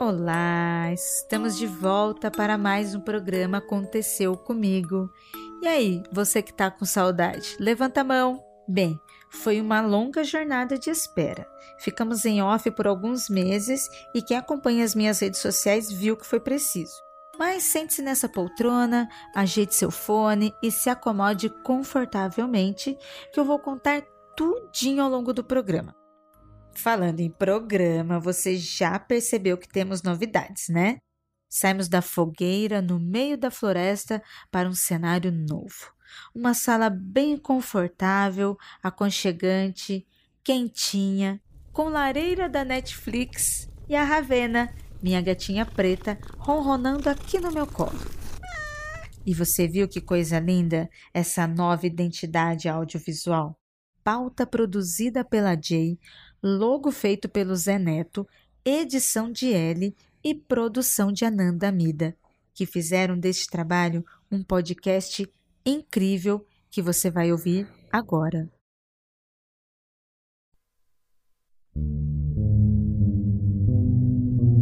Olá, estamos de volta para mais um programa Aconteceu Comigo. E aí, você que tá com saudade, levanta a mão. Bem, foi uma longa jornada de espera. Ficamos em off por alguns meses e quem acompanha as minhas redes sociais viu que foi preciso. Mas sente-se nessa poltrona, ajeite seu fone e se acomode confortavelmente, que eu vou contar tudinho ao longo do programa. Falando em programa, você já percebeu que temos novidades, né? Saímos da fogueira no meio da floresta para um cenário novo. Uma sala bem confortável, aconchegante, quentinha, com lareira da Netflix e a Ravena, minha gatinha preta, ronronando aqui no meu colo. E você viu que coisa linda essa nova identidade audiovisual? Pauta produzida pela Jay logo feito pelo Zé Neto, edição de L e produção de Ananda Mida, que fizeram deste trabalho um podcast incrível que você vai ouvir agora.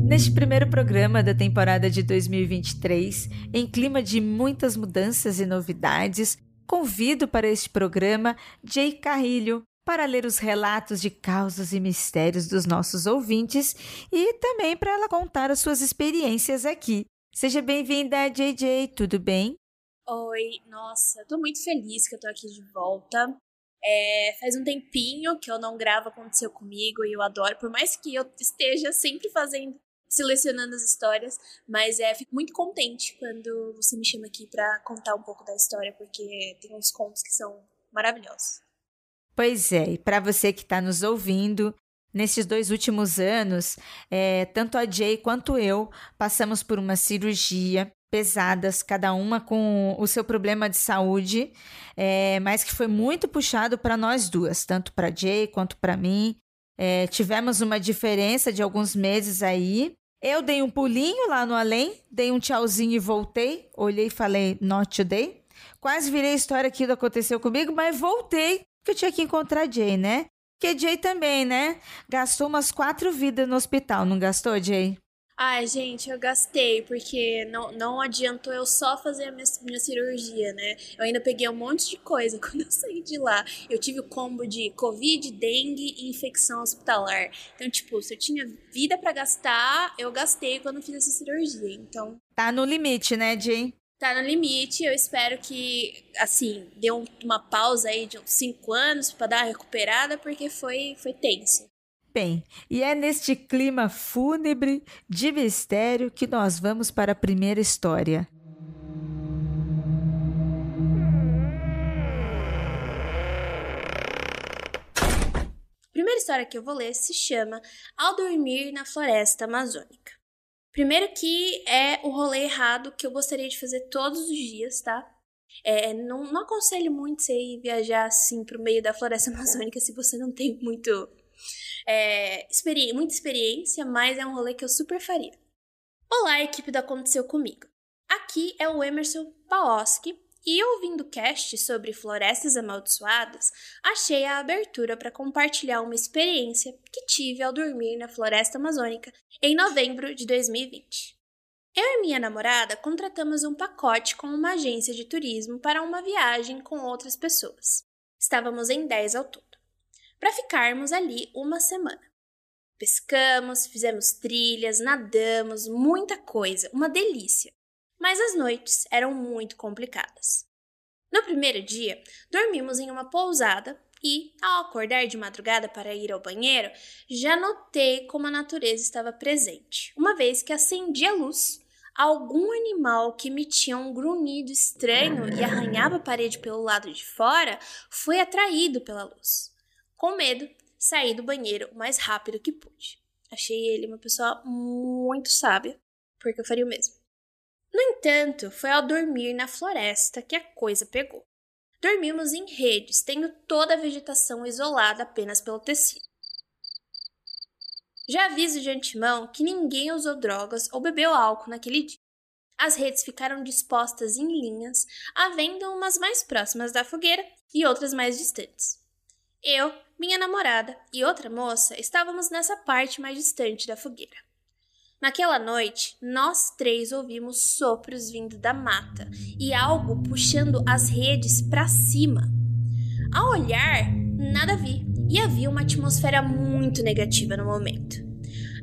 Neste primeiro programa da temporada de 2023, em clima de muitas mudanças e novidades, convido para este programa Jay Carrilho, para ler os relatos de causas e mistérios dos nossos ouvintes e também para ela contar as suas experiências aqui. Seja bem-vinda, JJ, tudo bem? Oi, nossa, tô muito feliz que eu tô aqui de volta. É, faz um tempinho que eu não gravo Aconteceu Comigo e eu adoro, por mais que eu esteja sempre fazendo, selecionando as histórias, mas é, fico muito contente quando você me chama aqui para contar um pouco da história, porque tem uns contos que são maravilhosos. Pois é, e para você que está nos ouvindo, nesses dois últimos anos, é, tanto a Jay quanto eu passamos por uma cirurgia pesadas, cada uma com o seu problema de saúde, é, mas que foi muito puxado para nós duas, tanto para Jay quanto para mim. É, tivemos uma diferença de alguns meses aí. Eu dei um pulinho lá no além, dei um tchauzinho e voltei. Olhei e falei, not today. Quase virei a história que aconteceu comigo, mas voltei que eu tinha que encontrar Jay, né? Porque Jay também, né? Gastou umas quatro vidas no hospital, não gastou, Jay? Ai, gente, eu gastei, porque não, não adiantou eu só fazer a minha, minha, cirurgia, né? Eu ainda peguei um monte de coisa quando eu saí de lá. Eu tive o combo de Covid, dengue e infecção hospitalar. Então, tipo, se eu tinha vida para gastar, eu gastei quando fiz essa cirurgia. Então. Tá no limite, né, Jay? Tá no limite. Eu espero que, assim, dê um, uma pausa aí de uns 5 anos para dar uma recuperada, porque foi, foi tenso. Bem, e é neste clima fúnebre de mistério que nós vamos para a primeira história. A primeira história que eu vou ler se chama Ao Dormir na Floresta Amazônica. Primeiro que é o rolê errado que eu gostaria de fazer todos os dias, tá? É, não, não aconselho muito você ir viajar assim pro meio da floresta amazônica se você não tem muito é, experi muita experiência, mas é um rolê que eu super faria. Olá, equipe do Aconteceu Comigo. Aqui é o Emerson Paoski e ouvindo cast sobre florestas amaldiçoadas, achei a abertura para compartilhar uma experiência que tive ao dormir na floresta amazônica em novembro de 2020. Eu e minha namorada contratamos um pacote com uma agência de turismo para uma viagem com outras pessoas. Estávamos em 10 ao todo. Para ficarmos ali uma semana. Pescamos, fizemos trilhas, nadamos, muita coisa, uma delícia mas as noites eram muito complicadas. No primeiro dia, dormimos em uma pousada e, ao acordar de madrugada para ir ao banheiro, já notei como a natureza estava presente. Uma vez que acendi a luz, algum animal que emitia um grunhido estranho e arranhava a parede pelo lado de fora foi atraído pela luz. Com medo, saí do banheiro o mais rápido que pude. Achei ele uma pessoa muito sábia, porque eu faria o mesmo. No entanto, foi ao dormir na floresta que a coisa pegou. Dormimos em redes, tendo toda a vegetação isolada apenas pelo tecido. Já aviso de antemão que ninguém usou drogas ou bebeu álcool naquele dia. As redes ficaram dispostas em linhas, havendo umas mais próximas da fogueira e outras mais distantes. Eu, minha namorada e outra moça estávamos nessa parte mais distante da fogueira. Naquela noite, nós três ouvimos sopros vindo da mata e algo puxando as redes para cima. Ao olhar, nada vi e havia uma atmosfera muito negativa no momento.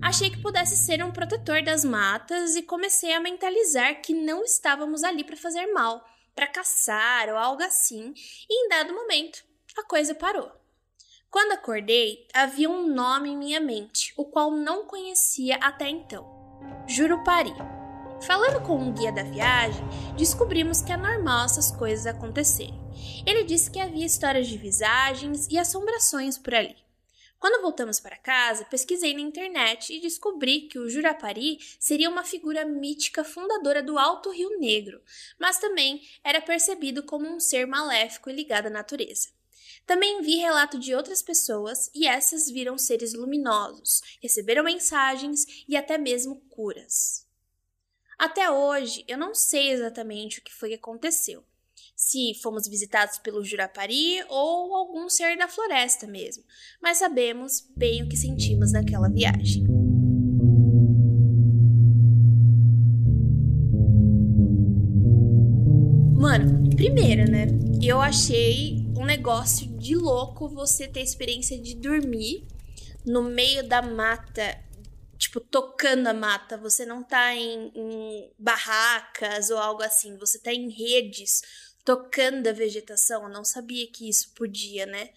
Achei que pudesse ser um protetor das matas e comecei a mentalizar que não estávamos ali para fazer mal, para caçar ou algo assim, e em dado momento a coisa parou. Quando acordei, havia um nome em minha mente, o qual não conhecia até então: Jurupari. Falando com um guia da viagem, descobrimos que é normal essas coisas acontecerem. Ele disse que havia histórias de visagens e assombrações por ali. Quando voltamos para casa, pesquisei na internet e descobri que o Jurapari seria uma figura mítica fundadora do Alto Rio Negro, mas também era percebido como um ser maléfico e ligado à natureza. Também vi relato de outras pessoas e essas viram seres luminosos, receberam mensagens e até mesmo curas. Até hoje, eu não sei exatamente o que foi que aconteceu. Se fomos visitados pelo Jurapari ou algum ser da floresta mesmo, mas sabemos bem o que sentimos naquela viagem. Mano, primeiro, né? Eu achei um negócio de louco você ter a experiência de dormir no meio da mata, tipo, tocando a mata. Você não tá em, em barracas ou algo assim, você tá em redes tocando a vegetação. Eu não sabia que isso podia, né?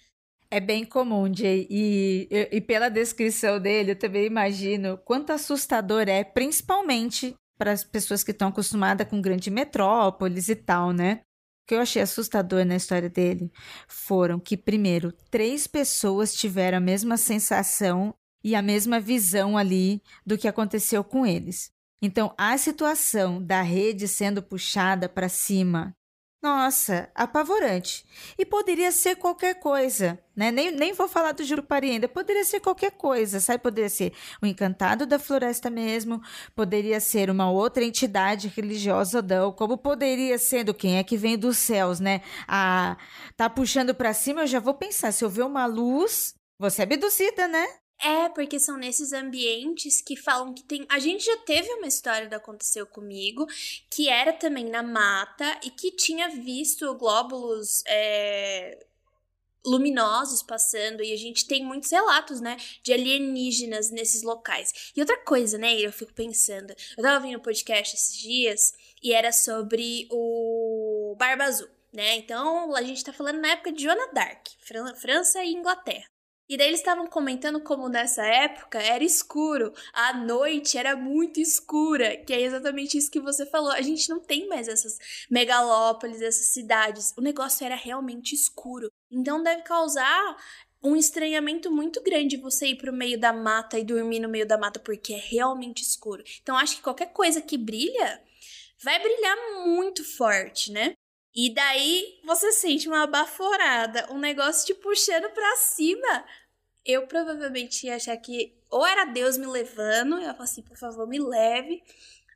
É bem comum, Jay, e, e, pela descrição dele, eu também imagino quanto assustador é, principalmente para as pessoas que estão acostumadas com grandes metrópoles e tal, né? Que eu achei assustador na história dele foram que, primeiro, três pessoas tiveram a mesma sensação e a mesma visão ali do que aconteceu com eles. Então, a situação da rede sendo puxada para cima nossa, apavorante. E poderia ser qualquer coisa, né? Nem, nem vou falar do Jurupari ainda. Poderia ser qualquer coisa, sabe? Poderia ser o encantado da floresta mesmo, poderia ser uma outra entidade religiosa, não. Como poderia ser quem é que vem dos céus, né? A, tá puxando para cima, eu já vou pensar. Se eu ver uma luz, você é abduzida, né? É, porque são nesses ambientes que falam que tem. A gente já teve uma história do Aconteceu Comigo, que era também na mata e que tinha visto glóbulos. É luminosos passando e a gente tem muitos relatos, né, de alienígenas nesses locais. E outra coisa, né, eu fico pensando, eu tava ouvindo um podcast esses dias e era sobre o Barba Azul, né? Então, a gente tá falando na época de Joana Dark, França e Inglaterra. E daí eles estavam comentando como nessa época era escuro, a noite era muito escura, que é exatamente isso que você falou. A gente não tem mais essas megalópolis, essas cidades. O negócio era realmente escuro. Então deve causar um estranhamento muito grande você ir pro meio da mata e dormir no meio da mata porque é realmente escuro. Então acho que qualquer coisa que brilha vai brilhar muito forte, né? E daí você sente uma baforada, um negócio te puxando pra cima. Eu provavelmente ia achar que ou era Deus me levando, eu ia falar assim, por favor, me leve,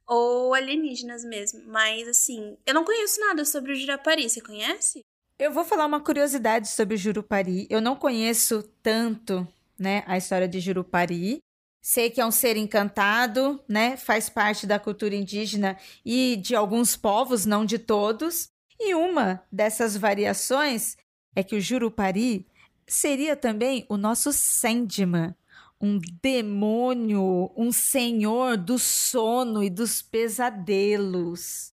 ou alienígenas mesmo. Mas assim, eu não conheço nada sobre o Jurapari, você conhece? Eu vou falar uma curiosidade sobre o Jurupari. Eu não conheço tanto, né, a história de Jurupari. Sei que é um ser encantado, né? Faz parte da cultura indígena e de alguns povos, não de todos. E uma dessas variações é que o Jurupari seria também o nosso Sandman, um demônio, um senhor do sono e dos pesadelos.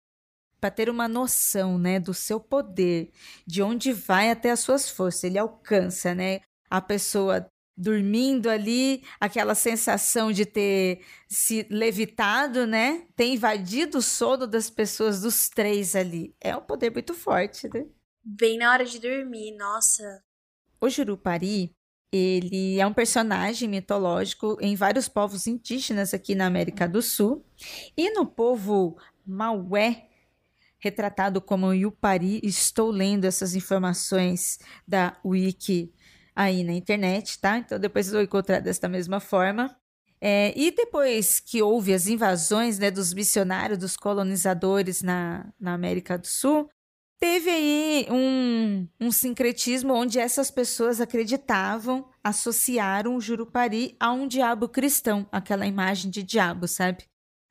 Para ter uma noção, né, do seu poder, de onde vai até as suas forças, ele alcança, né? A pessoa dormindo ali, aquela sensação de ter se levitado, né? Ter invadido o sono das pessoas, dos três ali. É um poder muito forte, né? Bem na hora de dormir, nossa. O Jurupari, ele é um personagem mitológico em vários povos indígenas aqui na América do Sul. E no povo Maué, retratado como Yupari, estou lendo essas informações da Wiki aí na internet, tá? Então depois eu vou encontrar desta mesma forma. É, e depois que houve as invasões né, dos missionários, dos colonizadores na, na América do Sul, teve aí um, um sincretismo onde essas pessoas acreditavam, associaram o Jurupari a um diabo cristão, aquela imagem de diabo, sabe?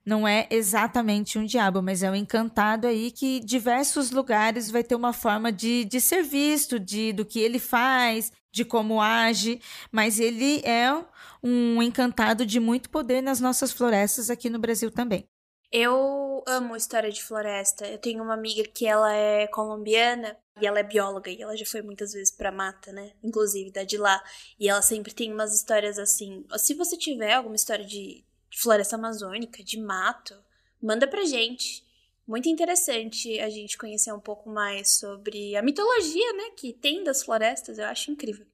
Não é exatamente um diabo, mas é um encantado aí que diversos lugares vai ter uma forma de, de ser visto, de do que ele faz, de como age, mas ele é um encantado de muito poder nas nossas florestas aqui no Brasil também. Eu amo história de floresta. Eu tenho uma amiga que ela é colombiana e ela é bióloga e ela já foi muitas vezes pra mata, né? Inclusive da de lá. E ela sempre tem umas histórias assim. Se você tiver alguma história de, de floresta amazônica, de mato, manda pra gente. Muito interessante a gente conhecer um pouco mais sobre a mitologia, né, que tem das florestas. Eu acho incrível.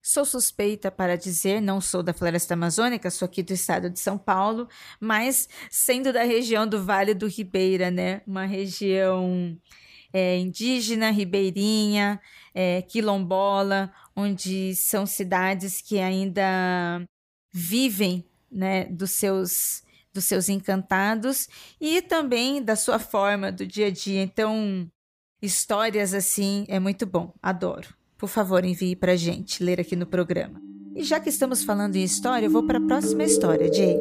Sou suspeita para dizer, não sou da floresta amazônica, sou aqui do estado de São Paulo, mas sendo da região do Vale do Ribeira, né? Uma região é, indígena, ribeirinha, é, quilombola, onde são cidades que ainda vivem, né, dos seus dos seus encantados e também da sua forma do dia a dia. Então, histórias assim é muito bom, adoro. Por favor, envie para gente ler aqui no programa. E já que estamos falando em história, eu vou para a próxima história, Jay.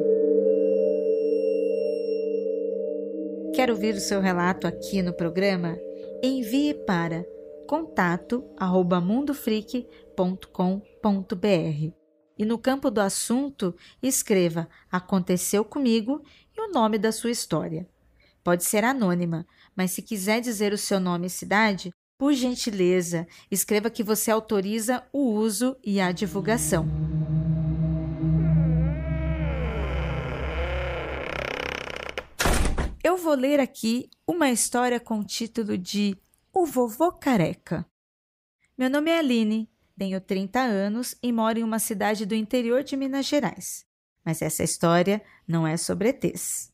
Quer ouvir o seu relato aqui no programa? Envie para contato@mundofreak.com.br. E no campo do assunto, escreva Aconteceu comigo e o nome da sua história. Pode ser anônima, mas se quiser dizer o seu nome e cidade, por gentileza, escreva que você autoriza o uso e a divulgação. Eu vou ler aqui uma história com o título de O Vovô Careca. Meu nome é Aline, tenho 30 anos e moro em uma cidade do interior de Minas Gerais. Mas essa história não é sobre ETs.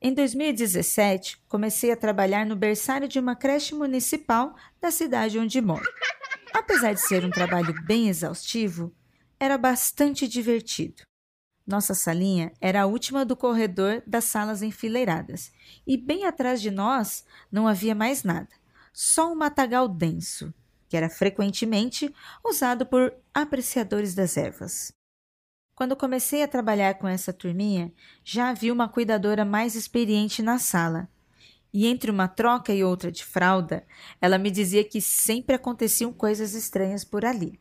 Em 2017, comecei a trabalhar no berçário de uma creche municipal da cidade onde moro. Apesar de ser um trabalho bem exaustivo, era bastante divertido. Nossa salinha era a última do corredor das salas enfileiradas, e bem atrás de nós não havia mais nada, só um matagal denso, que era frequentemente usado por apreciadores das ervas. Quando comecei a trabalhar com essa turminha, já havia uma cuidadora mais experiente na sala. E entre uma troca e outra de fralda, ela me dizia que sempre aconteciam coisas estranhas por ali.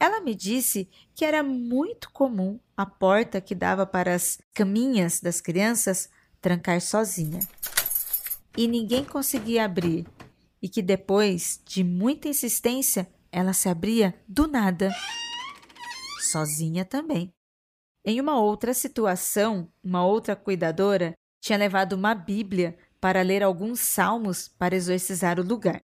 Ela me disse que era muito comum a porta que dava para as caminhas das crianças trancar sozinha. E ninguém conseguia abrir, e que depois de muita insistência, ela se abria do nada sozinha também. Em uma outra situação, uma outra cuidadora tinha levado uma Bíblia para ler alguns salmos para exorcizar o lugar.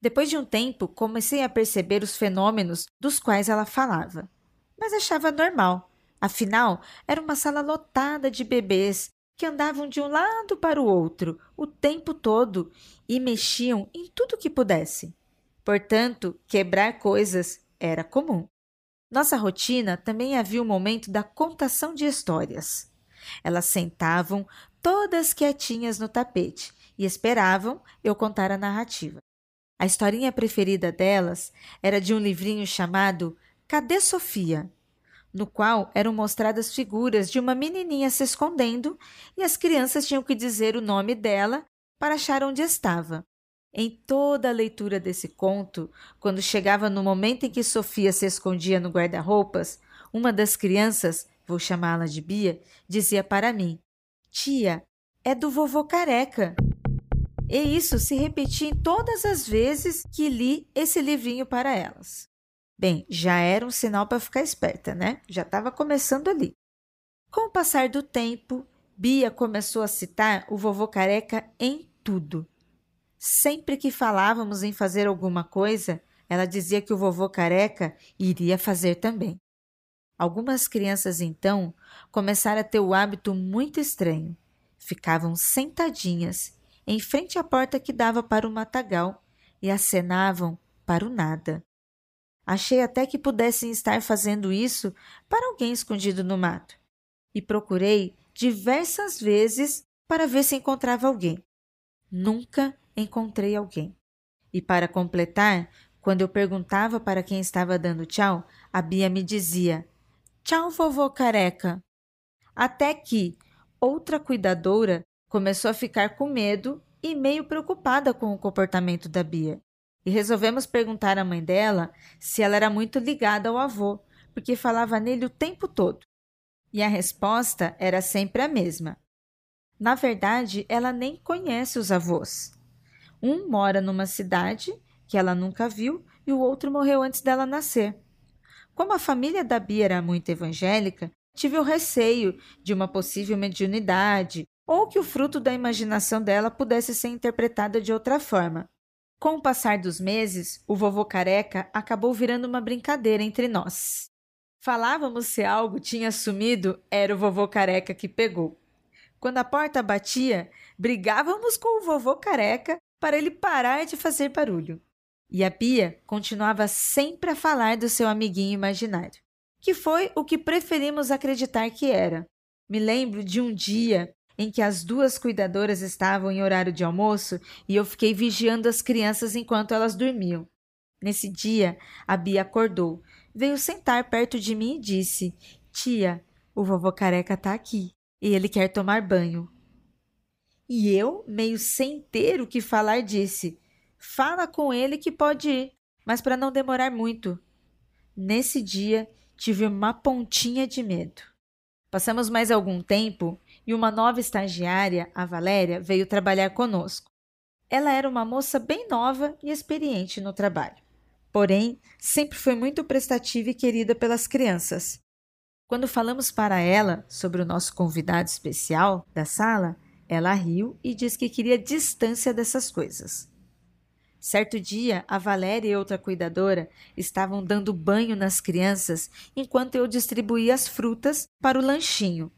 Depois de um tempo, comecei a perceber os fenômenos dos quais ela falava, mas achava normal. Afinal, era uma sala lotada de bebês que andavam de um lado para o outro o tempo todo e mexiam em tudo que pudesse. Portanto, quebrar coisas era comum. Nossa rotina também havia o momento da contação de histórias. Elas sentavam todas quietinhas no tapete e esperavam eu contar a narrativa. A historinha preferida delas era de um livrinho chamado Cadê Sofia? No qual eram mostradas figuras de uma menininha se escondendo e as crianças tinham que dizer o nome dela para achar onde estava. Em toda a leitura desse conto, quando chegava no momento em que Sofia se escondia no guarda-roupas, uma das crianças, vou chamá-la de Bia, dizia para mim: Tia, é do vovô careca. E isso se repetia em todas as vezes que li esse livrinho para elas. Bem, já era um sinal para ficar esperta, né? Já estava começando ali. Com o passar do tempo, Bia começou a citar o vovô careca em tudo. Sempre que falávamos em fazer alguma coisa, ela dizia que o vovô careca iria fazer também. Algumas crianças então começaram a ter o hábito muito estranho. Ficavam sentadinhas em frente à porta que dava para o matagal e acenavam para o nada. Achei até que pudessem estar fazendo isso para alguém escondido no mato e procurei diversas vezes para ver se encontrava alguém. Nunca encontrei alguém. E para completar, quando eu perguntava para quem estava dando tchau, a Bia me dizia: Tchau, vovô careca. Até que outra cuidadora começou a ficar com medo e meio preocupada com o comportamento da Bia. E resolvemos perguntar à mãe dela se ela era muito ligada ao avô, porque falava nele o tempo todo. E a resposta era sempre a mesma. Na verdade, ela nem conhece os avós. Um mora numa cidade que ela nunca viu e o outro morreu antes dela nascer. Como a família da Bia era muito evangélica, tive o receio de uma possível mediunidade ou que o fruto da imaginação dela pudesse ser interpretada de outra forma. Com o passar dos meses, o vovô careca acabou virando uma brincadeira entre nós. Falávamos se algo tinha sumido, era o vovô careca que pegou. Quando a porta batia, brigávamos com o vovô careca para ele parar de fazer barulho. E a Pia continuava sempre a falar do seu amiguinho imaginário, que foi o que preferimos acreditar que era. Me lembro de um dia em que as duas cuidadoras estavam em horário de almoço e eu fiquei vigiando as crianças enquanto elas dormiam. Nesse dia, a Bia acordou, veio sentar perto de mim e disse: Tia, o vovô careca está aqui e ele quer tomar banho. E eu, meio sem ter o que falar, disse: Fala com ele que pode ir, mas para não demorar muito. Nesse dia, tive uma pontinha de medo. Passamos mais algum tempo e uma nova estagiária, a Valéria, veio trabalhar conosco. Ela era uma moça bem nova e experiente no trabalho. Porém, sempre foi muito prestativa e querida pelas crianças. Quando falamos para ela sobre o nosso convidado especial da sala, ela riu e disse que queria distância dessas coisas. Certo dia, a Valéria e outra cuidadora estavam dando banho nas crianças enquanto eu distribuía as frutas para o lanchinho.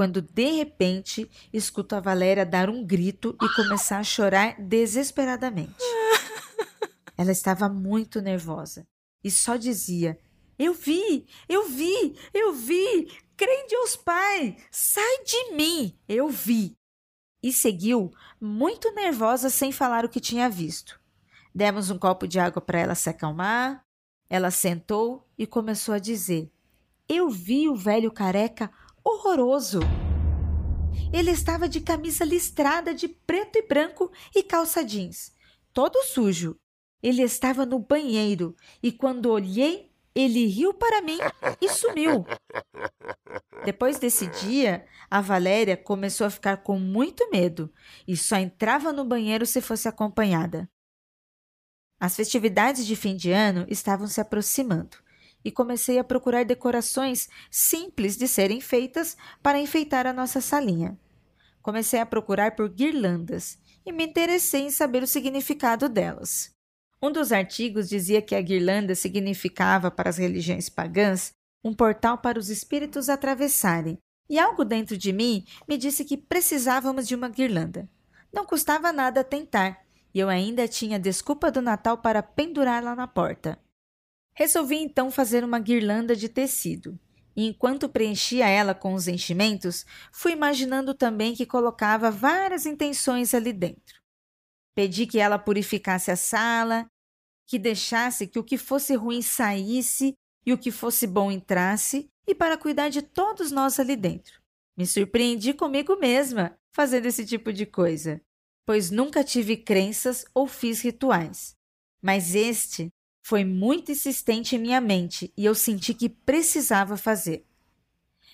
Quando de repente escuto a Valéria dar um grito e começar a chorar desesperadamente. Ela estava muito nervosa e só dizia: Eu vi, eu vi, eu vi, crê em Deus Pai, sai de mim, eu vi. E seguiu, muito nervosa, sem falar o que tinha visto. Demos um copo de água para ela se acalmar. Ela sentou e começou a dizer: Eu vi o velho careca horroroso. Ele estava de camisa listrada de preto e branco e calça jeans, todo sujo. Ele estava no banheiro e quando olhei, ele riu para mim e sumiu. Depois desse dia, a Valéria começou a ficar com muito medo e só entrava no banheiro se fosse acompanhada. As festividades de fim de ano estavam se aproximando e comecei a procurar decorações simples de serem feitas para enfeitar a nossa salinha. Comecei a procurar por guirlandas e me interessei em saber o significado delas. Um dos artigos dizia que a guirlanda significava para as religiões pagãs um portal para os espíritos atravessarem, e algo dentro de mim me disse que precisávamos de uma guirlanda. Não custava nada tentar, e eu ainda tinha desculpa do Natal para pendurá-la na porta. Resolvi então fazer uma guirlanda de tecido, e enquanto preenchia ela com os enchimentos, fui imaginando também que colocava várias intenções ali dentro. Pedi que ela purificasse a sala, que deixasse que o que fosse ruim saísse e o que fosse bom entrasse, e para cuidar de todos nós ali dentro. Me surpreendi comigo mesma fazendo esse tipo de coisa pois nunca tive crenças ou fiz rituais. Mas este foi muito insistente em minha mente e eu senti que precisava fazer.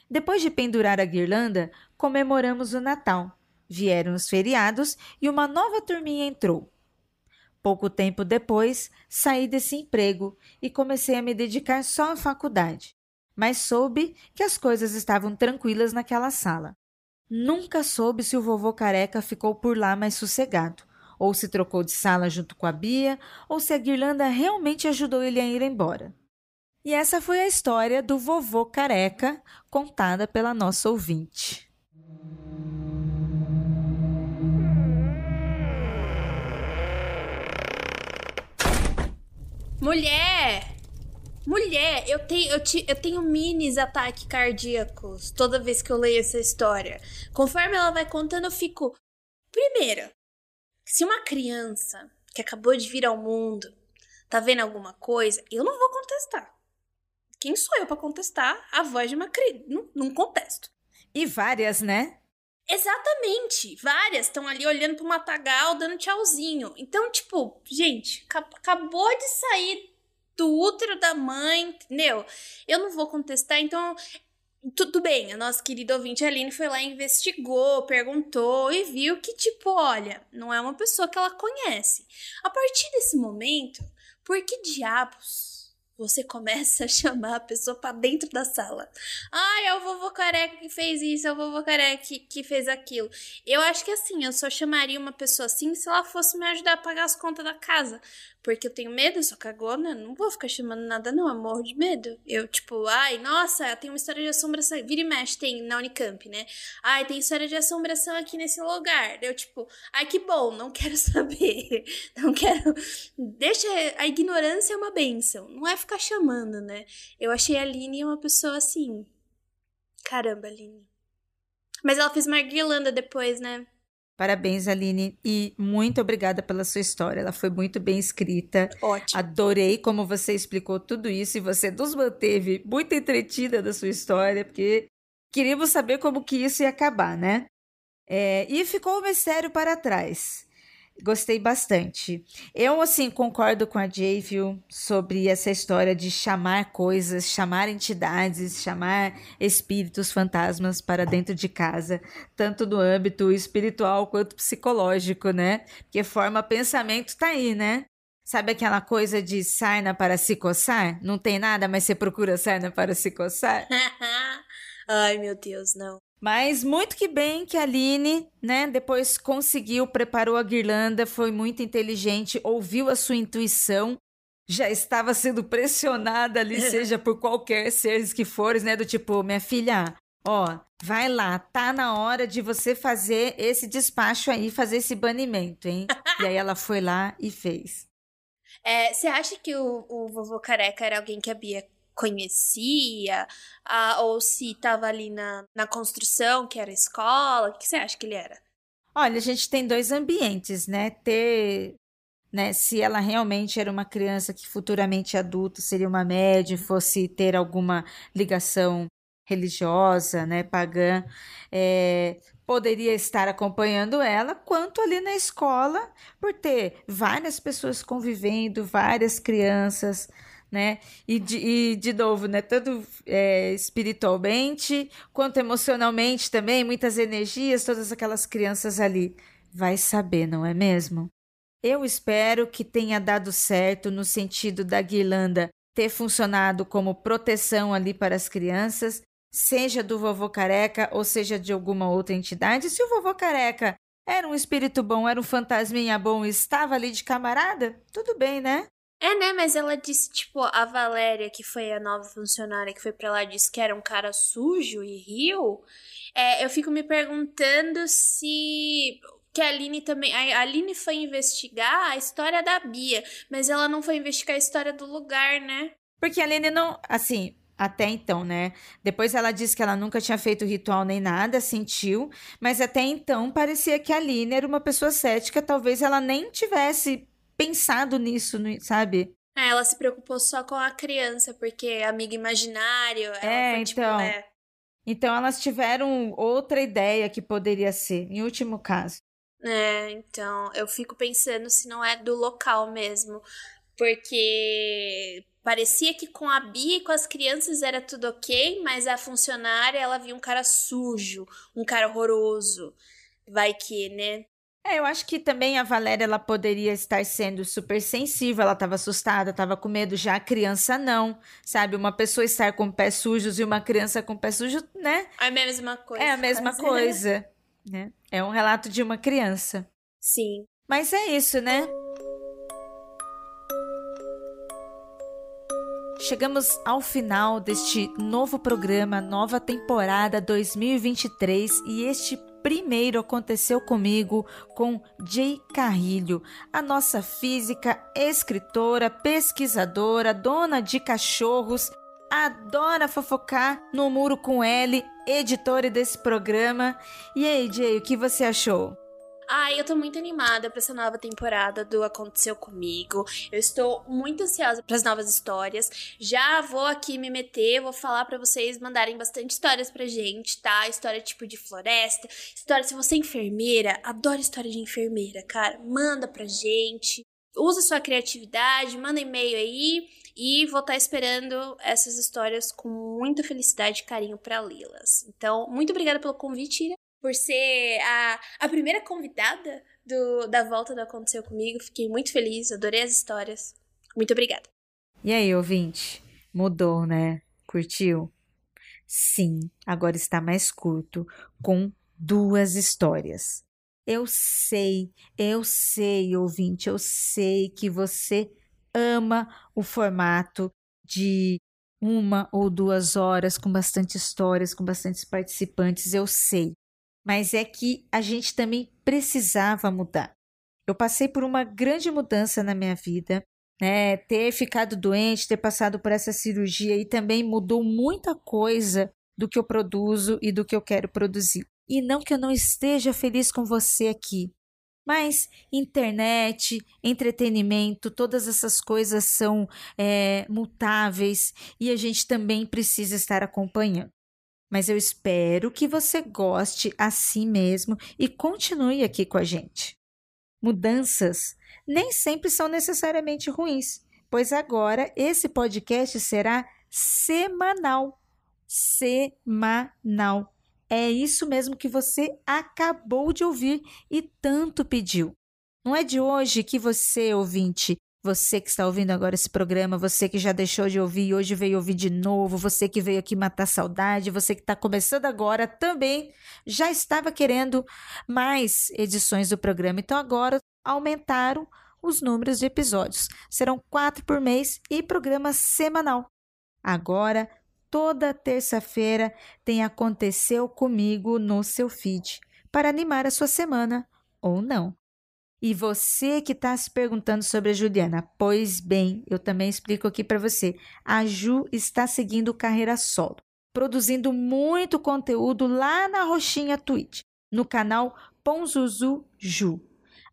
Depois de pendurar a guirlanda, comemoramos o Natal. Vieram os feriados e uma nova turminha entrou. Pouco tempo depois, saí desse emprego e comecei a me dedicar só à faculdade. Mas soube que as coisas estavam tranquilas naquela sala. Nunca soube se o vovô careca ficou por lá mais sossegado, ou se trocou de sala junto com a Bia, ou se a guirlanda realmente ajudou ele a ir embora. E essa foi a história do vovô careca, contada pela nossa ouvinte. Mulher! Mulher, eu tenho, eu, te, eu tenho minis ataques cardíacos toda vez que eu leio essa história. Conforme ela vai contando, eu fico. Se uma criança que acabou de vir ao mundo, tá vendo alguma coisa? Eu não vou contestar. Quem sou eu para contestar a voz de uma criança? Não, não contesto. E várias, né? Exatamente, várias estão ali olhando pro matagal, dando tchauzinho. Então, tipo, gente, acabou de sair do útero da mãe, entendeu? Eu não vou contestar, então tudo bem, a nossa querida ouvinte Aline foi lá, investigou, perguntou e viu que, tipo, olha, não é uma pessoa que ela conhece. A partir desse momento, por que diabos você começa a chamar a pessoa para dentro da sala. Ah, é o vovô careca que fez isso, é o vovô careca que, que fez aquilo. Eu acho que assim, eu só chamaria uma pessoa assim se ela fosse me ajudar a pagar as contas da casa. Porque eu tenho medo, eu sou cagona, não vou ficar chamando nada, não, eu morro de medo. Eu, tipo, ai, nossa, tem uma história de assombração. Vira e mexe, tem na Unicamp, né? Ai, tem história de assombração aqui nesse lugar. Eu, tipo, ai, que bom, não quero saber. Não quero. Deixa. A ignorância é uma benção. Não é ficar chamando, né? Eu achei a Aline uma pessoa assim. Caramba, Aline. Mas ela fez uma guirlanda depois, né? Parabéns, Aline, e muito obrigada pela sua história. Ela foi muito bem escrita. Ótimo. Adorei como você explicou tudo isso e você nos manteve muito entretida da sua história, porque queríamos saber como que isso ia acabar, né? É, e ficou o mistério para trás. Gostei bastante. Eu, assim, concordo com a Jay, sobre essa história de chamar coisas, chamar entidades, chamar espíritos, fantasmas para dentro de casa, tanto no âmbito espiritual quanto psicológico, né? Porque forma pensamento tá aí, né? Sabe aquela coisa de sarna para se coçar? Não tem nada, mas você procura sarna para se coçar? Ai, meu Deus, não. Mas muito que bem que a Aline, né, depois conseguiu, preparou a guirlanda, foi muito inteligente, ouviu a sua intuição, já estava sendo pressionada ali, seja por qualquer seres que fores, né, do tipo, minha filha, ó, vai lá, tá na hora de você fazer esse despacho aí, fazer esse banimento, hein? e aí ela foi lá e fez. É, você acha que o, o vovô careca era alguém que a Bia conhecia, ou se estava ali na, na construção, que era escola? O que você acha que ele era? Olha, a gente tem dois ambientes, né? Ter, né? Se ela realmente era uma criança que futuramente adulta seria uma média, fosse ter alguma ligação religiosa, né, pagã, é, poderia estar acompanhando ela, quanto ali na escola, por ter várias pessoas convivendo, várias crianças, né? E de, e de novo, né? Tanto é, espiritualmente quanto emocionalmente também, muitas energias, todas aquelas crianças ali. Vai saber, não é mesmo? Eu espero que tenha dado certo no sentido da guirlanda ter funcionado como proteção ali para as crianças, seja do vovô careca ou seja de alguma outra entidade. Se o vovô careca era um espírito bom, era um fantasminha bom e estava ali de camarada, tudo bem, né? É, né? Mas ela disse, tipo, a Valéria, que foi a nova funcionária que foi pra lá, disse que era um cara sujo e rio. É, eu fico me perguntando se. Que a Aline também. A Aline foi investigar a história da Bia, mas ela não foi investigar a história do lugar, né? Porque a Aline não. Assim, até então, né? Depois ela disse que ela nunca tinha feito ritual nem nada, sentiu, mas até então parecia que a Aline era uma pessoa cética, talvez ela nem tivesse pensado nisso, sabe? É, ela se preocupou só com a criança, porque amigo imaginário. é, foi, tipo, então. é... Então elas tiveram outra ideia que poderia ser, em último caso. É, então eu fico pensando se não é do local mesmo. Porque parecia que com a Bia e com as crianças era tudo ok, mas a funcionária ela viu um cara sujo, um cara horroroso. Vai que, né? É, eu acho que também a Valéria ela poderia estar sendo super sensível, ela estava assustada, estava com medo, já a criança não, sabe? Uma pessoa estar com pés sujos e uma criança com pés sujos, né? É a mesma coisa. É a mesma quase. coisa, né? É um relato de uma criança. Sim. Mas é isso, né? Chegamos ao final deste novo programa, nova temporada 2023 e este primeiro aconteceu comigo com Jay Carrilho, a nossa física, escritora, pesquisadora, dona de cachorros, adora fofocar no muro com L, editora desse programa. E aí, Jay, o que você achou? Ai, eu tô muito animada para essa nova temporada do Aconteceu Comigo. Eu estou muito ansiosa para as novas histórias. Já vou aqui me meter, vou falar para vocês mandarem bastante histórias pra gente, tá? História tipo de floresta, história se você é enfermeira, adoro história de enfermeira, cara. Manda pra gente. Usa sua criatividade, manda e-mail aí e vou estar tá esperando essas histórias com muita felicidade e carinho para lê-las. Então, muito obrigada pelo convite, Ira por ser a, a primeira convidada do, da volta do Aconteceu Comigo. Fiquei muito feliz, adorei as histórias. Muito obrigada. E aí, ouvinte? Mudou, né? Curtiu? Sim, agora está mais curto, com duas histórias. Eu sei, eu sei, ouvinte, eu sei que você ama o formato de uma ou duas horas com bastante histórias, com bastantes participantes, eu sei mas é que a gente também precisava mudar. Eu passei por uma grande mudança na minha vida, né? Ter ficado doente, ter passado por essa cirurgia e também mudou muita coisa do que eu produzo e do que eu quero produzir. E não que eu não esteja feliz com você aqui, mas internet, entretenimento, todas essas coisas são é, mutáveis e a gente também precisa estar acompanhando mas eu espero que você goste assim mesmo e continue aqui com a gente. Mudanças nem sempre são necessariamente ruins, pois agora esse podcast será semanal. Semanal. É isso mesmo que você acabou de ouvir e tanto pediu. Não é de hoje que você, ouvinte, você que está ouvindo agora esse programa, você que já deixou de ouvir e hoje veio ouvir de novo, você que veio aqui matar saudade, você que está começando agora também já estava querendo mais edições do programa. Então agora aumentaram os números de episódios. Serão quatro por mês e programa semanal. Agora, toda terça-feira tem Aconteceu Comigo no seu feed para animar a sua semana ou não. E você que está se perguntando sobre a Juliana, pois bem, eu também explico aqui para você. A Ju está seguindo carreira solo, produzindo muito conteúdo lá na roxinha Twitch, no canal Ponzuzu Ju.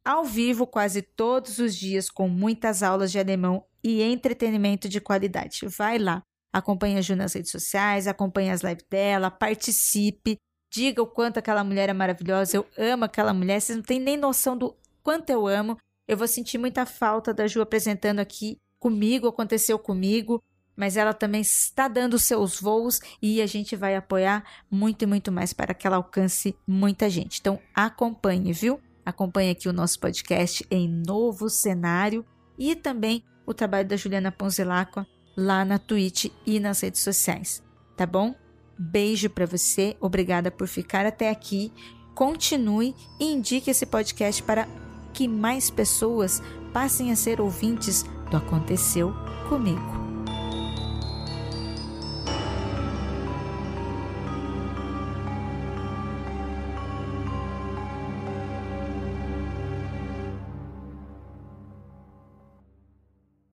Ao vivo quase todos os dias com muitas aulas de alemão e entretenimento de qualidade. Vai lá, acompanhe a Ju nas redes sociais, acompanhe as lives dela, participe, diga o quanto aquela mulher é maravilhosa. Eu amo aquela mulher, vocês não têm nem noção do quanto eu amo. Eu vou sentir muita falta da Ju apresentando aqui comigo, aconteceu comigo, mas ela também está dando seus voos e a gente vai apoiar muito e muito mais para que ela alcance muita gente. Então acompanhe, viu? Acompanhe aqui o nosso podcast em novo cenário e também o trabalho da Juliana Ponzelacqua lá na Twitch e nas redes sociais, tá bom? Beijo para você, obrigada por ficar até aqui. Continue e indique esse podcast para que mais pessoas passem a ser ouvintes do Aconteceu Comigo.